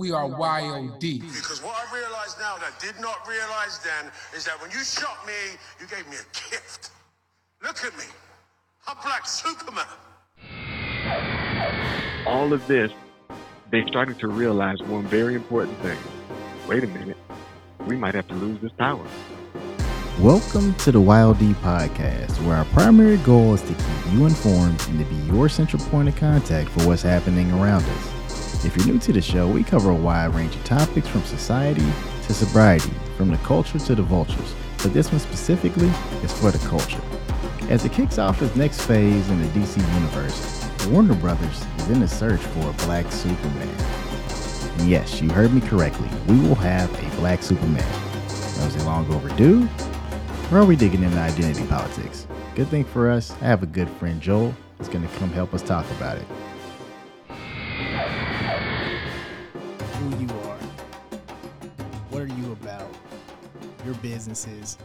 We are YOD. Because what I realize now that I did not realize then is that when you shot me, you gave me a gift. Look at me. I'm Black Superman. All of this, they started to realize one very important thing. Wait a minute, we might have to lose this power. Welcome to the Wild D podcast, where our primary goal is to keep you informed and to be your central point of contact for what's happening around us. If you're new to the show, we cover a wide range of topics from society to sobriety, from the culture to the vultures. But this one specifically is for the culture. As it kicks off its next phase in the DC universe, Warner Brothers is in the search for a black Superman. And yes, you heard me correctly. We will have a black Superman. Now, is it long overdue? Or are we digging into identity politics? Good thing for us, I have a good friend, Joel, that's going to come help us talk about it. Your businesses,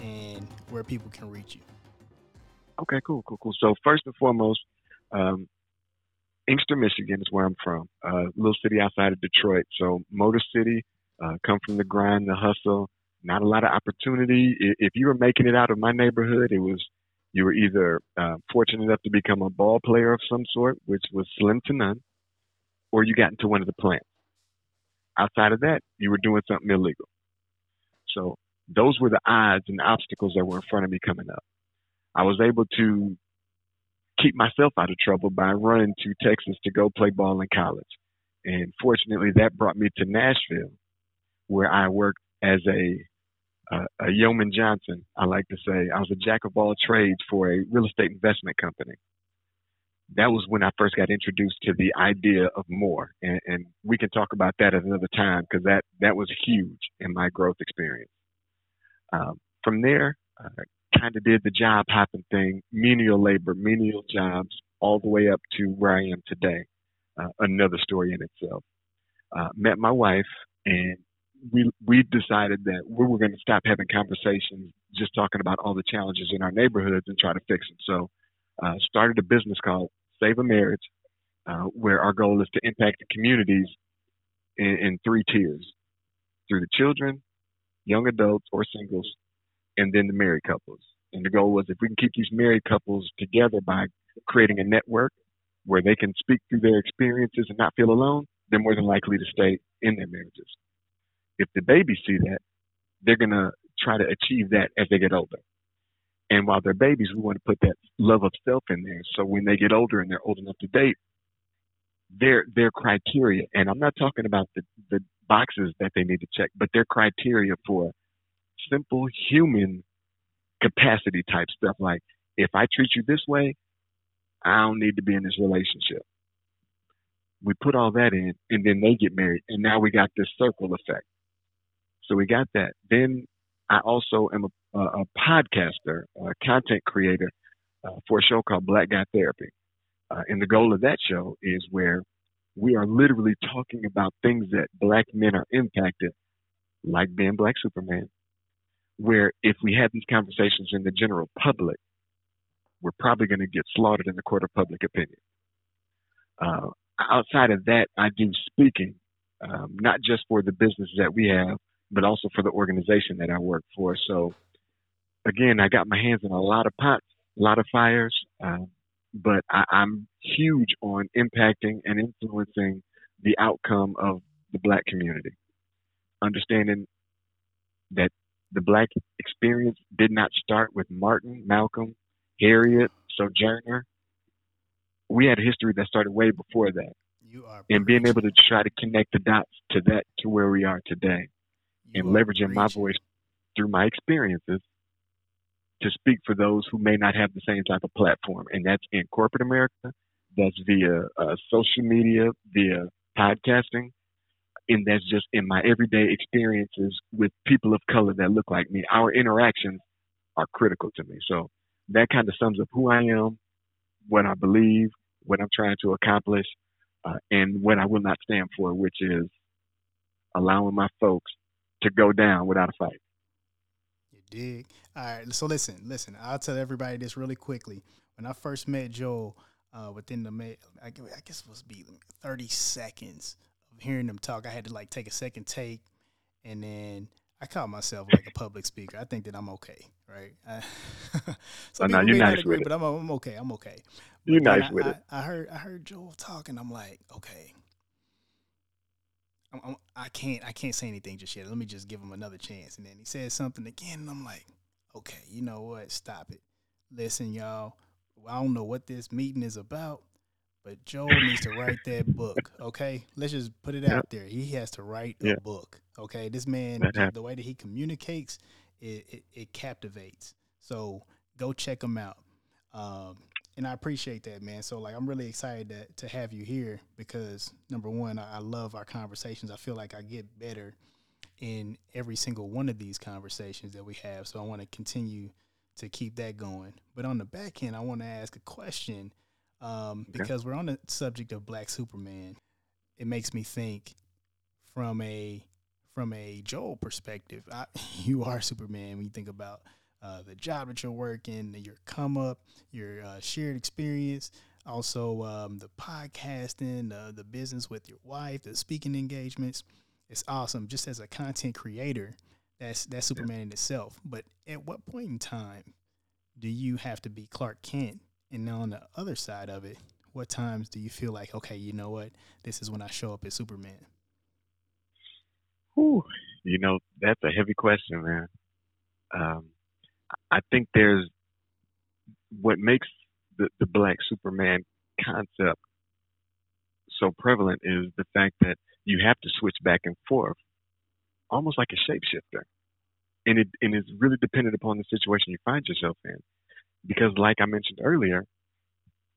and where people can reach you. Okay, cool, cool, cool. So first and foremost, um, Inkster, Michigan is where I'm from, uh, little city outside of Detroit. So Motor City, uh, come from the grind, the hustle, not a lot of opportunity. If you were making it out of my neighborhood, it was you were either uh, fortunate enough to become a ball player of some sort, which was slim to none, or you got into one of the plants. Outside of that, you were doing something illegal. So those were the odds and obstacles that were in front of me coming up. I was able to keep myself out of trouble by running to Texas to go play ball in college. And fortunately, that brought me to Nashville, where I worked as a uh, a yeoman Johnson. I like to say I was a jack of all trades for a real estate investment company. That was when I first got introduced to the idea of more, and, and we can talk about that at another time because that that was huge in my growth experience. Um, from there, I kind of did the job hopping thing, menial labor, menial jobs, all the way up to where I am today. Uh, another story in itself. Uh, met my wife, and we we decided that we were going to stop having conversations just talking about all the challenges in our neighborhoods and try to fix them. So, uh, started a business called Save a Marriage, uh, where our goal is to impact the communities in, in three tiers: through the children, young adults or singles, and then the married couples. And the goal was if we can keep these married couples together by creating a network where they can speak through their experiences and not feel alone, they're more than likely to stay in their marriages if the babies see that, they're going to try to achieve that as they get older. And while they're babies, we want to put that love of self in there. So when they get older and they're old enough to date, their their criteria, and I'm not talking about the, the boxes that they need to check, but their criteria for simple human capacity type stuff like if I treat you this way, I don't need to be in this relationship. We put all that in and then they get married and now we got this circle effect. So we got that. Then I also am a, a, podcaster, a content creator uh, for a show called Black Guy Therapy. Uh, and the goal of that show is where we are literally talking about things that black men are impacted, like being Black Superman, where if we had these conversations in the general public, we're probably going to get slaughtered in the court of public opinion. Uh, outside of that, I do speaking, um, not just for the business that we have, but also for the organization that I work for. So again, I got my hands in a lot of pots, a lot of fires, um, but I, I'm huge on impacting and influencing the outcome of the black community. Understanding that the black experience did not start with Martin, Malcolm, Harriet, Sojourner. We had a history that started way before that. You are and being able to try to connect the dots to that to where we are today and leveraging my voice through my experiences to speak for those who may not have the same type of platform. And that's in corporate America, that's via uh, social media, via podcasting, and that's just in my everyday experiences with people of color that look like me. Our interactions are critical to me. So that kind of sums up who I am, what I believe, what I'm trying to accomplish, uh, and what I will not stand for, which is allowing my folks to go down without a fight. You dig? All right. So listen, listen. I'll tell everybody this really quickly. When I first met Joel, uh, within the I guess it was be thirty seconds of hearing them talk, I had to like take a second take, and then I call myself like a public speaker. I think that I'm okay, right? I, some Oh, no, people you're may not nice agree, with it. but I'm, I'm okay. I'm okay. You're nice I, with I, it. I heard I heard Joel talking. I'm like, okay. I'm, I'm, I can't I can't say anything just yet. Let me just give him another chance. And then he said something again, and I'm like, okay, you know what? Stop it. Listen, y'all. I don't know what this meeting is about, but Joel needs to write that book. Okay, let's just put it out there. He has to write a book. Okay, this man, happened. the way that he communicates, it, it, it captivates. So go check him out. Um, and I appreciate that, man. So like, I'm really excited to, to have you here because number one, I, I love our conversations. I feel like I get better in every single one of these conversations that we have. So I want to continue to keep that going. But on the back end, I want to ask a question um, Okay. because we're on the subject of Black Superman. It makes me think from a from a Joel perspective. I, you are Superman when you think about uh, the job that you're working, your come up, your uh, shared experience, also um, the podcasting, uh, the business with your wife, the speaking engagements. It's awesome. Just as a content creator, that's that's Superman in itself. But at what point in time do you have to be Clark Kent? And now on the other side of it, what times do you feel like, okay, you know what, this is when I show up as Superman? Whew, you know, that's a heavy question, man. Um, I think there's what makes the, the black Superman concept so prevalent is the fact that you have to switch back and forth, almost like a shapeshifter. And it and it's really dependent upon the situation you find yourself in. Because like I mentioned earlier,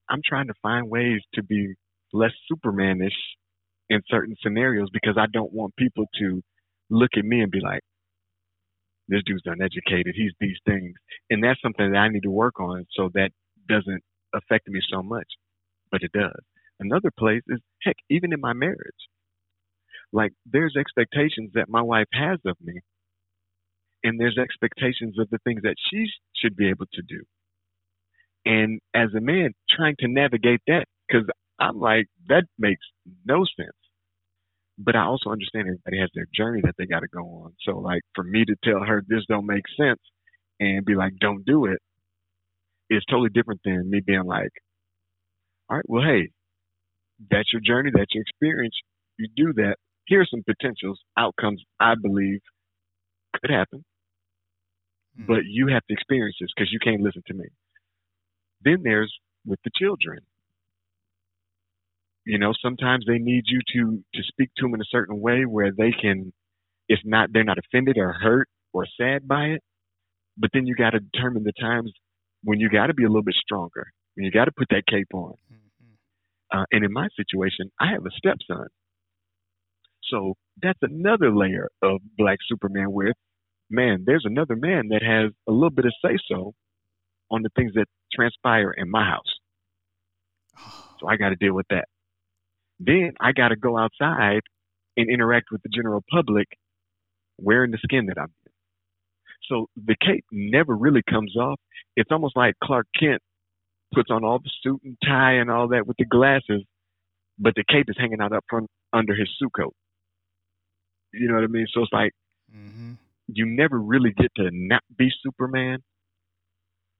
I'm trying to find ways to be less Supermanish in certain scenarios because I don't want people to look at me and be like, this dude's uneducated. He's these things. And that's something that I need to work on so that doesn't affect me so much. But it does. Another place is, heck, even in my marriage. Like, there's expectations that my wife has of me, and there's expectations of the things that she should be able to do. And as a man, trying to navigate that, because I'm like, that makes no sense but I also understand everybody has their journey that they got to go on. So like for me to tell her this don't make sense and be like don't do it is totally different than me being like, all right, well hey, that's your journey, that's your experience. You do that. Here are some potentials, outcomes I believe could happen, Hmm. but you have to experience this because you can't listen to me. Then there's with the children you know sometimes they need you to to speak to them in a certain way where they can if not they're not offended or hurt or sad by it but then you got to determine the times when you got to be a little bit stronger when you got to put that cape on Mhm. uh, and in my situation i have a stepson so that's another layer of black superman where man there's another man that has a little bit of say so on the things that transpire in my house so I got to deal with that. Then I got to go outside and interact with the general public wearing the skin that I'm in. So the cape never really comes off. It's almost like Clark Kent puts on all the suit and tie and all that with the glasses, but the cape is hanging out up front under his suit coat. You know what I mean? So it's like Mhm. you never really get to not be Superman.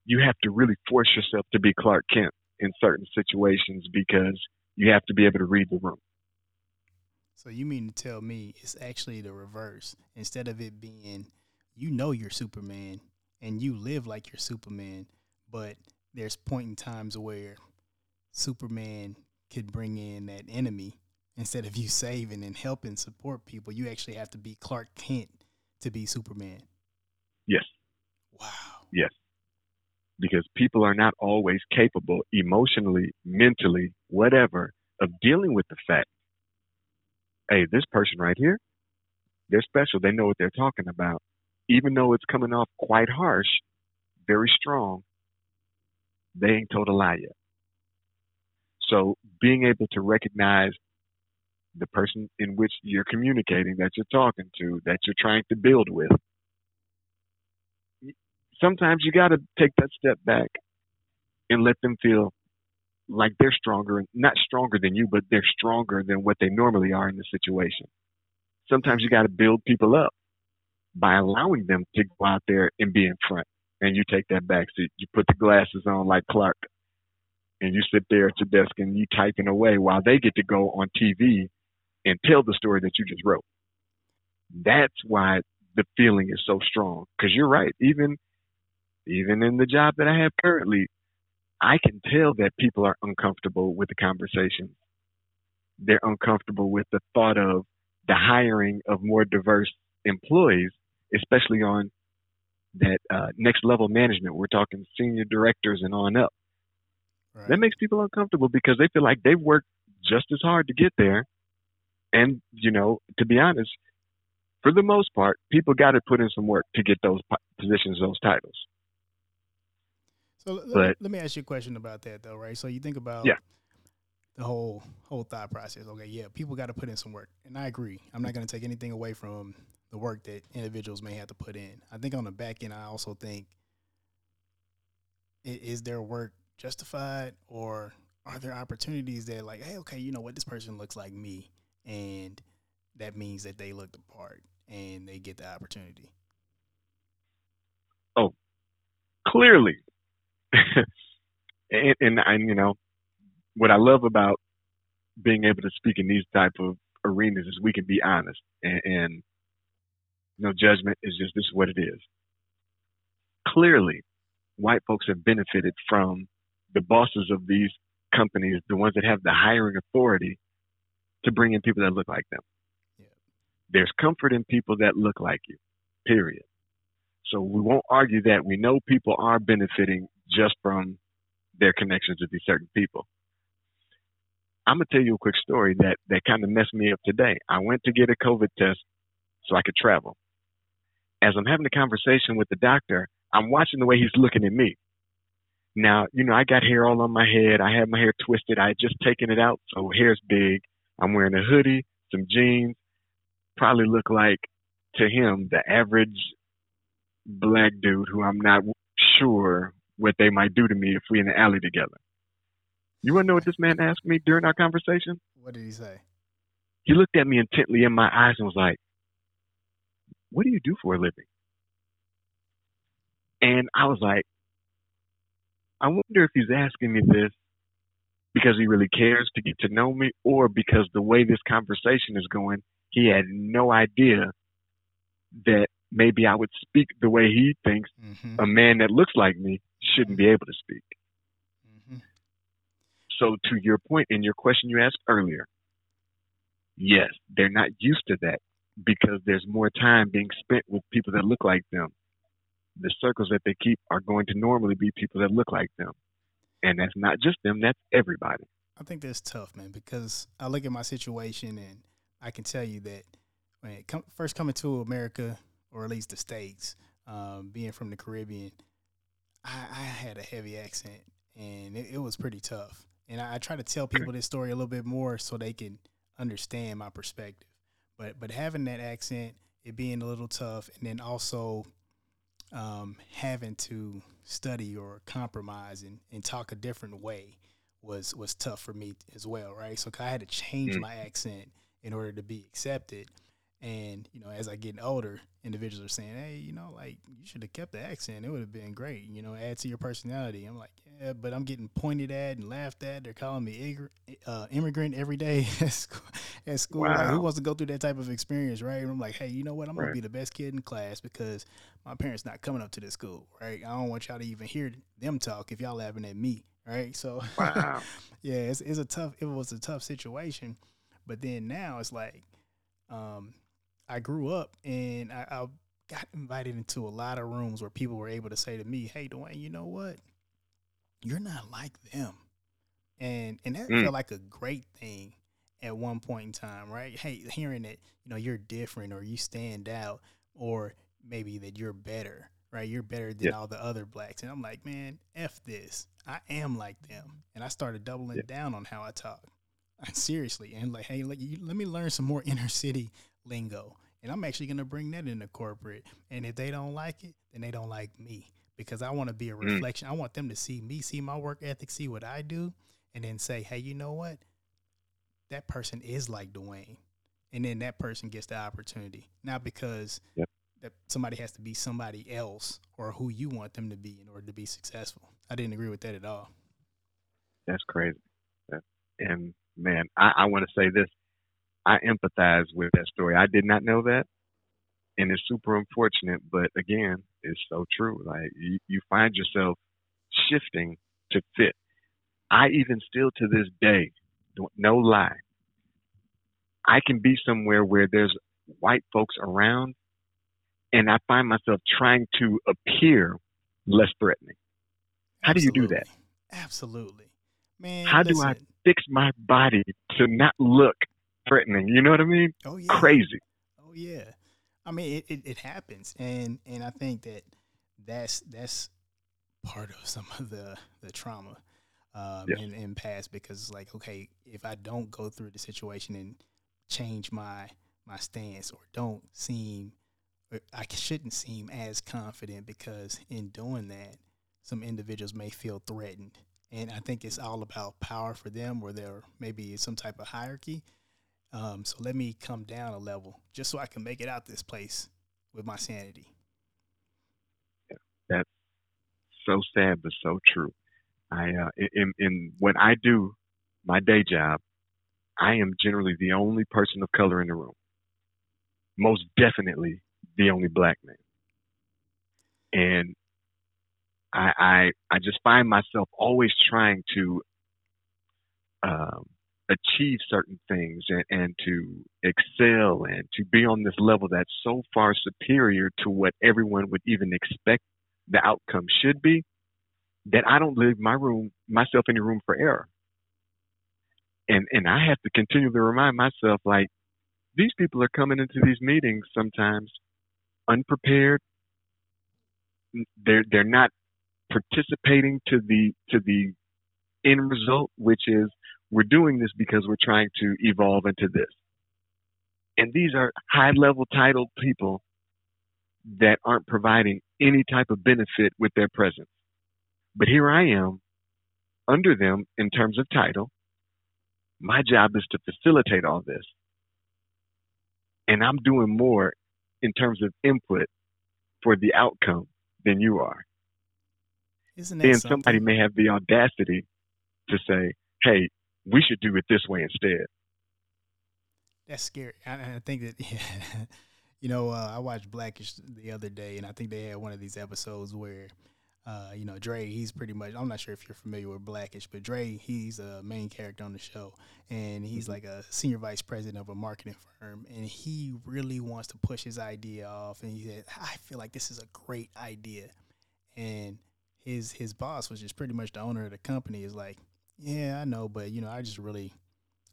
You have to really force yourself to be Clark Kent in certain situations because you have to be able to read the room. So you mean to tell me it's actually the reverse? Instead of it being, you know you're Superman and you live like you're Superman, but there's point in times where Superman could bring in that enemy instead of you saving and helping support people. You actually have to be Clark Kent to be Superman. Yes, Wow. yes. Because people are not always capable emotionally, mentally, whatever, of dealing with the fact, hey, this person right here, they're special. They know what they're talking about. Even though it's coming off quite harsh, very strong, they ain't told a lie yet. So being able to recognize the person in which you're communicating, that you're talking to, that you're trying to build with, sometimes you got to take that step back and let them feel like they're stronger, not stronger than you, but they're stronger than what they normally are in the situation. Sometimes you got to build people up by allowing them to go out there and be in front, and you take that back seat. You put the glasses on like Clark, and you sit there at your desk and you typing away while they get to go on TV and tell the story that you just wrote. That's why the feeling is so strong. Because you're right, even even in the job that I have currently, I can tell that people are uncomfortable with the conversation. They're uncomfortable with the thought of the hiring of more diverse employees, especially on that uh, next level management. We're talking senior directors and on up. Right. That makes people uncomfortable because they feel like they've worked just as hard to get there. And, you know, to be honest, for the most part, people got to put in some work to get those positions, those titles. So let, but, let me ask you a question about that, though, right? So you think about yeah. the whole whole thought process. Okay, yeah, people got to put in some work, and I agree. I'm not going to take anything away from the work that individuals may have to put in. I think on the back end, I also think is their work justified, or are there opportunities that like, hey, okay, you know what, this person looks like me, and that means that they look the part and they get the opportunity. Oh, clearly, and, and and you know what I love about being able to speak in these type of arenas is we can be honest and, and no judgment is just this is what it is. Clearly, white folks have benefited from the bosses of these companies, the ones that have the hiring authority, to bring in people that look like them. Yeah. There's comfort in people that look like you. Period. So we won't argue that. We know people are benefiting just from their connections with these certain people. I'm gonna tell you a quick story that that kind of messed me up today. I went to get a COVID test so I could travel. As I'm having a conversation with the doctor, I'm watching the way he's looking at me. Now, you know, I got hair all on my head. I had my hair twisted. I had just taken it out, so hair's big. I'm wearing a hoodie, some jeans. Probably look like to him the average black dude who I'm not sure what they might do to me if we in the alley together. You want to know what this man asked me during our conversation? What did he say? He looked at me intently in my eyes and was like, What do you do for a living? And I was like, I wonder if he's asking me this because he really cares to get to know me or because the way this conversation is going, he had no idea that maybe I would speak the way he thinks mm-hmm. a man that looks like me shouldn't be able to speak. Mm-hmm. So, to your and your question you asked earlier, yes, they're not used to that because there's more time being spent with people that look like them. The circles that they keep are going to normally be people that look like them. And that's not just them, that's everybody. I think that's tough, man, because I look at my situation and I can tell you that when it come, first coming to America, or at least the States, um, being from the Caribbean, I, I had a heavy accent and it, it was pretty tough. And I, I, try to tell people this story a little bit more so they can understand my perspective. But but having that accent, it being a little tough, and then also um, having to study or compromise and, and talk a different way was was tough for me as well, right? So I had to change mm. my accent in order to be accepted. And you know, as I get older, individuals are saying, "Hey, you know, like you should have kept the accent. It would have been great. You know, add to your personality." I'm like, "Yeah," but I'm getting pointed at and laughed at. They're calling me uh, immigrant every day at school. At school. Wow. Like, who wants to go through that type of experience, right? And I'm like, "Hey, you know what? I'm gonna be the best kid in class because my parents not coming up to this school, right? I don't want y'all to even hear them talk if y'all laughing at me, right? So, wow. yeah, it's, it's a tough. It was a tough situation, but then now it's like." Um, I grew up and I, I got invited into a lot of rooms where people were able to say to me, "Hey, Dwayne, you know what? You're not like them," and and that mm. felt like a great thing at one point in time, right? Hey, hearing that you know you're different or you stand out, or maybe that you're better, right? You're better than all the other blacks, and I'm like, man, f this. I am like them, and I started doubling down on how I talk. Seriously, and like, hey, let, you, let me learn some more inner city lingo. And I'm actually going to bring that into corporate. And if they don't like it, then they don't like me because I want to be a mm. reflection. Mm. I want them to see me, see my work ethic, see what I do, and then say, hey, you know what? That person is like Dwayne. And then that person gets the opportunity. Not because Yep. that somebody has to be somebody else or who you want them to be in order to be successful. I didn't agree with that at all. That's crazy. And man, I, I want to say this. I empathize with that story. I did not know that. And it's super unfortunate, but again, it's so true. Like you, you find yourself shifting to fit. I even still to this day, no lie, I can be somewhere where there's white folks around and I find myself trying to appear less threatening. How do you do that? Absolutely. Man, How do I fix my body to not look threatening? You know what I mean? Oh yeah. Crazy. Oh yeah. I mean, it, it, it happens, and and I think that that's that's part of some of the the trauma um, Yeah. in in past because it's like okay, if I don't go through the situation and change my my stance or don't seem or I shouldn't seem as confident because in doing that, some individuals may feel threatened. And I think it's all about power for them, where there maybe some type of hierarchy. Um, so let me come down a level just so I can make it out this place with my sanity. That's so sad, but so true. I uh, in in when I do my day job, I am generally the only person of color in the room. Most definitely the only black man. And I I I just find myself always trying to um, achieve certain things and, and to excel and to be on this level that's so far superior to what everyone would even expect the outcome should be that I don't leave my room myself any room for error. And and I have to continually remind myself like these people are coming into these meetings sometimes unprepared. They're they're not participating to the to the end result, which is we're doing this because we're trying to evolve into this. And these are high level titled people that aren't providing any type of benefit with their presence. But here I am under them in terms of title. My job is to facilitate all this. And I'm doing more in terms of input for the outcome than you are. Isn't that Then something? somebody may have the audacity to say, hey, we should do it this way instead. That's scary. I, I think that, yeah, you know, uh, I watched Blackish the other day, and I think they had one of these episodes where, uh, you know, Dre, he's pretty much, I'm not sure if you're familiar with Blackish, but Dre, he's a main character on the show, and he's like a senior vice president of a marketing firm, and he really wants to push his idea off, and he said, I feel like this is a great idea. And his his boss was just pretty much the owner of the company is like, yeah, I know, but you know, I just really,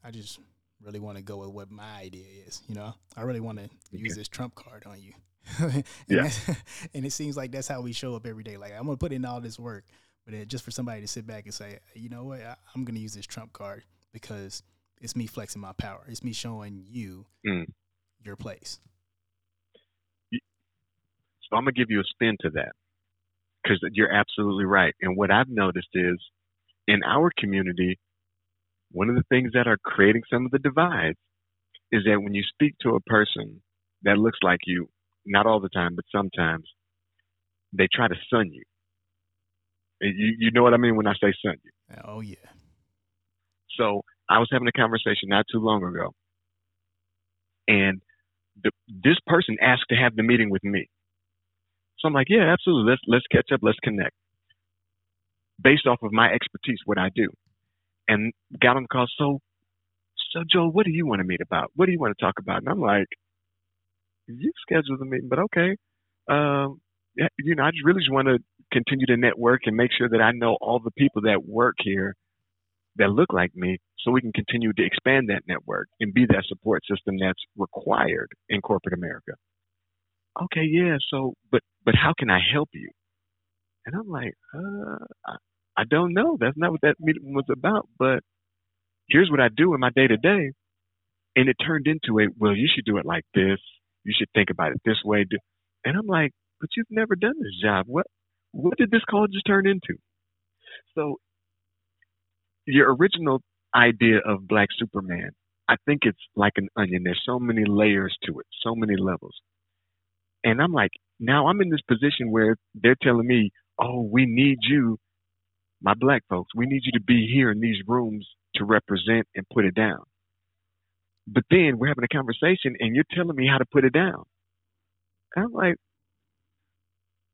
I just really want to go with what my idea is. You know, I really want to use this trump card on you. and, Yeah. and it seems like that's how we show up every day. Like I'm gonna put in all this work, but then just for somebody to sit back and say, you know what, I, I'm gonna use this trump card because it's me flexing my power. It's me showing you Mm. your place. So I'm gonna give you a spin to that because you're absolutely right. And what I've noticed is in our community, one of the things that are creating some of the divides is that when you speak to a person that looks like you, not all the time, but sometimes, they try to sun you. You, you know what I mean when I say sun you. Oh yeah, So I was having a conversation not too long ago, and the, this person asked to have the meeting with me. So I'm like, yeah, absolutely. Let's let's catch up. Let's connect. Based off of my expertise, what I do, and got on the call. So, so Joel, what do you want to meet about? What do you want to talk about? And I'm like, you scheduled the meeting, but okay. Um, you know, I just really just want to continue to network and make sure that I know all the people that work here that look like me so we can continue to expand that network and be that support system that's required in corporate America. Okay, yeah, so but but how can I help you? And I'm like, uh, I, I don't know. That's not what that meeting was about. But here's what I do in my day to day, and it turned into a well, you should do it like this. You should think about it this way. And I'm like, but you've never done this job. What what did this call just turn into? So your original idea of Black Superman, I think it's like an onion. There's so many layers to it, so many levels. And I'm like, now I'm in this position where they're telling me, oh, we need you, my black folks, we need you to be here in these rooms to represent and put it down. But then we're having a conversation and you're telling me how to put it down. I'm like,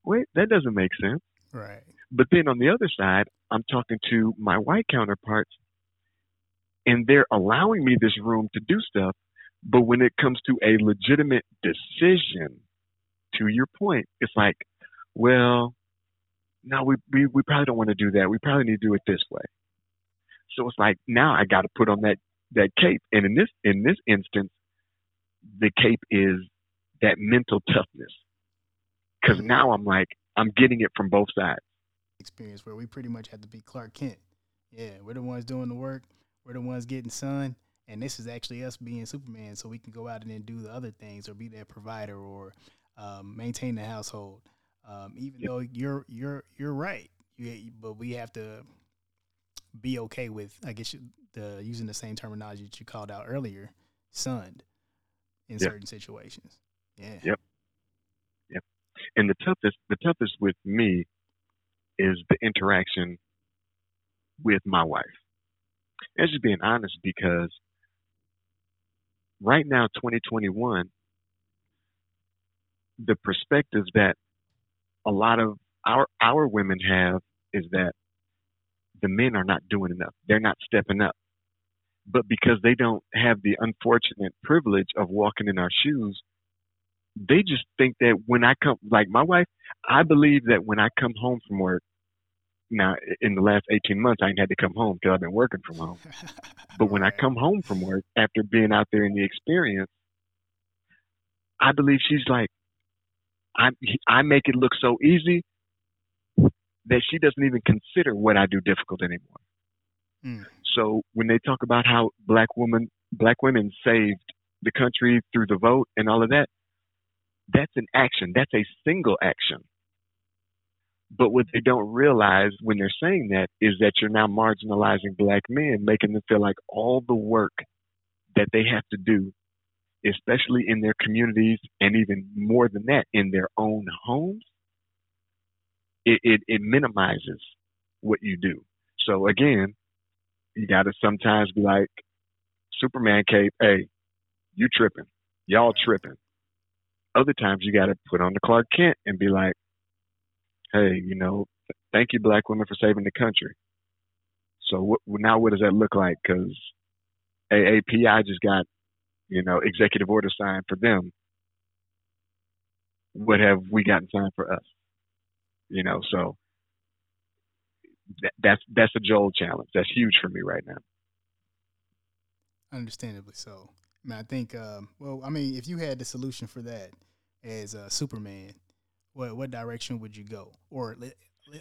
wait, that doesn't make sense. Right. But then on the other side, I'm talking to my white counterparts and they're allowing me this room to do stuff. But when it comes to a legitimate decision, to your point, it's like, well, no, we, we, we probably don't want to do that. We probably need to do it this way. So it's like now I got to put on that that cape, and in this in this instance, the cape is that mental toughness. Because now I'm like I'm getting it from both sides. Experience where we pretty much have to be Clark Kent. Yeah, we're the ones doing the work. We're the ones getting sun, and this is actually us being Superman, so we can go out and then do the other things or be that provider or um, maintain the household. Um, even yep. though you're you're you're right, you, but we have to be okay with, I guess, the using the same terminology that you called out earlier, sunned in yep. certain situations. Yeah. Yep. Yep. And the toughest, the toughest with me is the interaction with my wife. And just being honest, because right now, 2021, the perspectives that a lot of our our women have is that the men are not doing enough. They're not stepping up. But because they don't have the unfortunate privilege of walking in our shoes, they just think that when I come, like my wife, I believe that when I come home from work, now in the last 18 months, I ain't had to come home because I've been working from home. but when I come home from work after being out there in the experience, I believe she's like, I I make it look so easy that she doesn't even consider what I do difficult anymore. Mm. So when they talk about how black women black women saved the country through the vote and all of that, that's an action. That's a single action. But what they don't realize when they're saying that is that you're now marginalizing black men, making them feel like all the work that they have to do especially in their communities and even more than that, in their own homes, it, it, it minimizes what you do. So again, you got to sometimes be like, Superman cape, hey, you tripping. Y'all tripping. Other times you got to put on the Clark Kent and be like, hey, you know, thank you, black women, for saving the country. So what, now what does that look like? Because AAPI just got you know, executive order signed for them, what have we gotten signed for us? You know, so that, that's that's a Joel challenge. That's huge for me right now. Understandably so. I mean, I think. Um, well, I mean, if you had the solution for that as a Superman, what what direction would you go? Or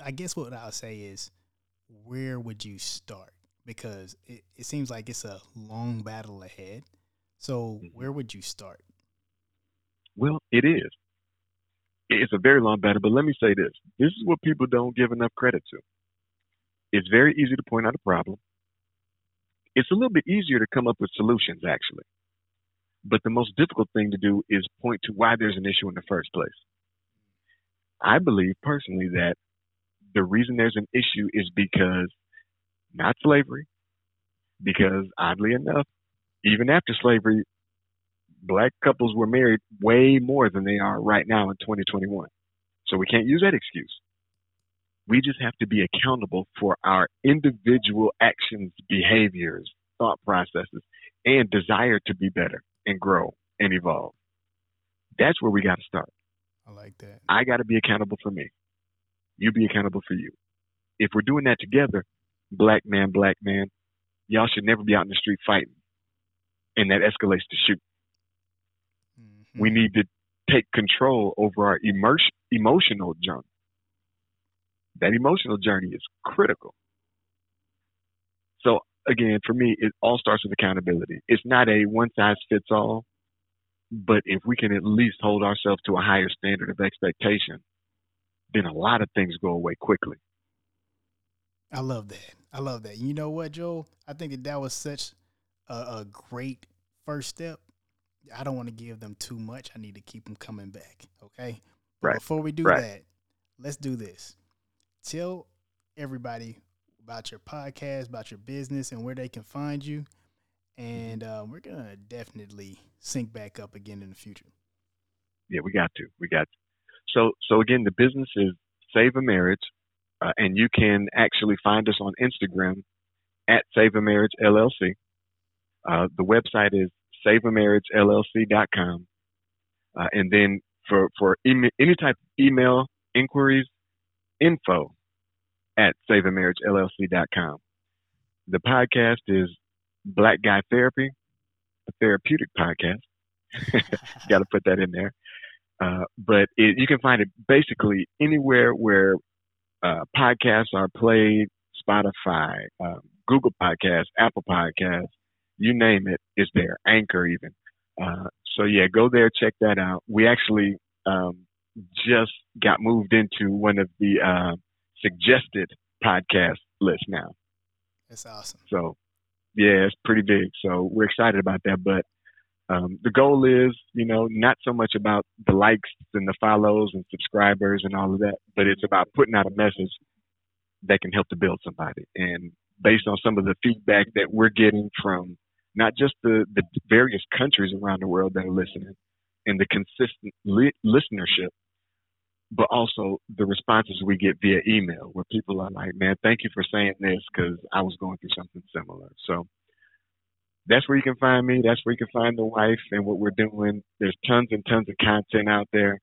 I guess what I'll say is, where would you start? Because it, it seems like it's a long battle ahead. So mm-hmm. where would you start? Well, it is. It's a very long battle, but let me say this. This is what people don't give enough credit to. It's very easy to point out a problem. It's a little bit easier to come up with solutions, actually. But the most difficult thing to do is point to why there's an issue in the first place. I believe personally that the reason there's an issue is because not slavery, because oddly enough, even after slavery, black couples were married way more than they are right now in 2021. So we can't use that excuse. We just have to be accountable for our individual actions, behaviors, thought processes, and desire to be better and grow and evolve. That's where we got to start. I like that. I got to be accountable for me. You be accountable for you. If we're doing that together, black man, black man, y'all should never be out in the street fighting and that escalates to shoot. Mm-hmm. We need to take control over our immer- emotional journey. That emotional journey is critical. So again, for me, it all starts with accountability. It's not a one size fits all, but if we can at least hold ourselves to a higher standard of expectation, then a lot of things go away quickly. I love that. I love that. You know what, Joel? I think that that was such a, a great first step. I don't want to give them too much. I need to keep them coming back. Okay. But Right. Before we do Right. that, let's do this. Tell everybody about your podcast, about your business, and where they can find you. And uh, we're gonna definitely sync back up again in the future. Yeah, we got to. We got to. So, so again, the business is Save a Marriage, uh, and you can actually find us on Instagram at Save a Marriage LLC. Uh, the website is saveamarriagellc.com. Uh, and then for, for any type of email inquiries, info at saveamarriagellc.com. The podcast is Black Guy Therapy, a therapeutic podcast. Got to put that in there. Uh, but it, you can find it basically anywhere where uh, podcasts are played Spotify, um, Google Podcasts, Apple Podcasts, you name it, is there. Anchor, even. Uh, so, yeah, go there, check that out. We actually um, just got moved into one of the uh, suggested podcast lists now. That's awesome. So, yeah, it's pretty big. So, we're excited about that. But um, the goal is, you know, not so much about the likes and the follows and subscribers and all of that, but it's about putting out a message that can help to build somebody. And based on some of the feedback that we're getting from not just the, the various countries around the world that are listening and the consistent li- listenership, but also the responses we get via email where people are like, man, thank you for saying this because I was going through something similar. So that's where you can find me. That's where you can find the wife and what we're doing. There's tons and tons of content out there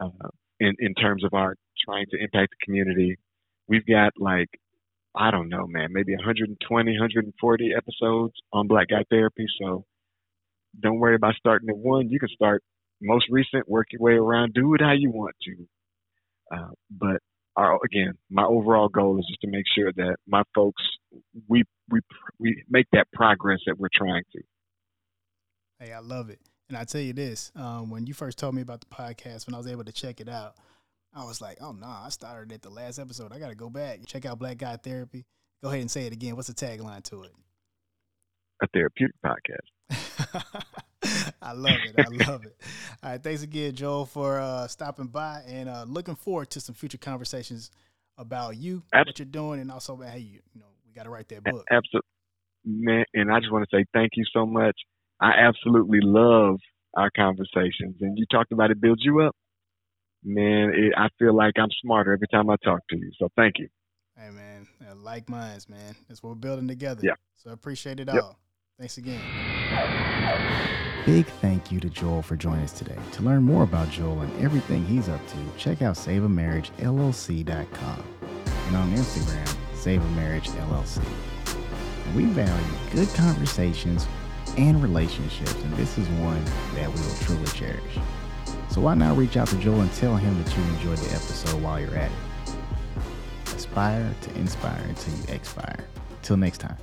uh, in, in terms of our trying to impact the community. We've got like, I don't know, man, maybe 120, 140 episodes on Black Guy Therapy. So don't worry about starting at one. You can start most recent, work your way around, do it how you want to. Uh, but our, again, my overall goal is just to make sure that my folks, we we we make that progress that we're trying to. Hey, I love it. And I tell you this, um, when you first told me about the podcast, when I was able to check it out, I was like, oh no, I started at the last episode. I got to go back check out Black Guy Therapy. Go ahead and say it again. What's the tagline to it? A therapeutic podcast. I love it. I love it. All right. Thanks again, Joel, for uh, stopping by and uh, looking forward to some future conversations about you, Abs- what you're doing, and also, hey, you, you know, we got to write that book. Absolutely, man. And I just want to say thank you so much. I absolutely love our conversations, and you talked about it builds you up. Man, it, I feel like I'm smarter every time I talk to you. So thank you. Hey, man, uh, like minds, man. That's what we're building together. Yeah. So I appreciate it Yep. all. Thanks again. Big thank you to Joel for joining us today. To learn more about Joel and everything he's up to, check out SaveAMarriageLLC.com and on Instagram, Save a Marriage LLC. We value good conversations and relationships, and this is one that we will truly cherish. So why not reach out to Joel and tell him that you enjoyed the episode while you're at it? Aspire to inspire until you expire. Till next time.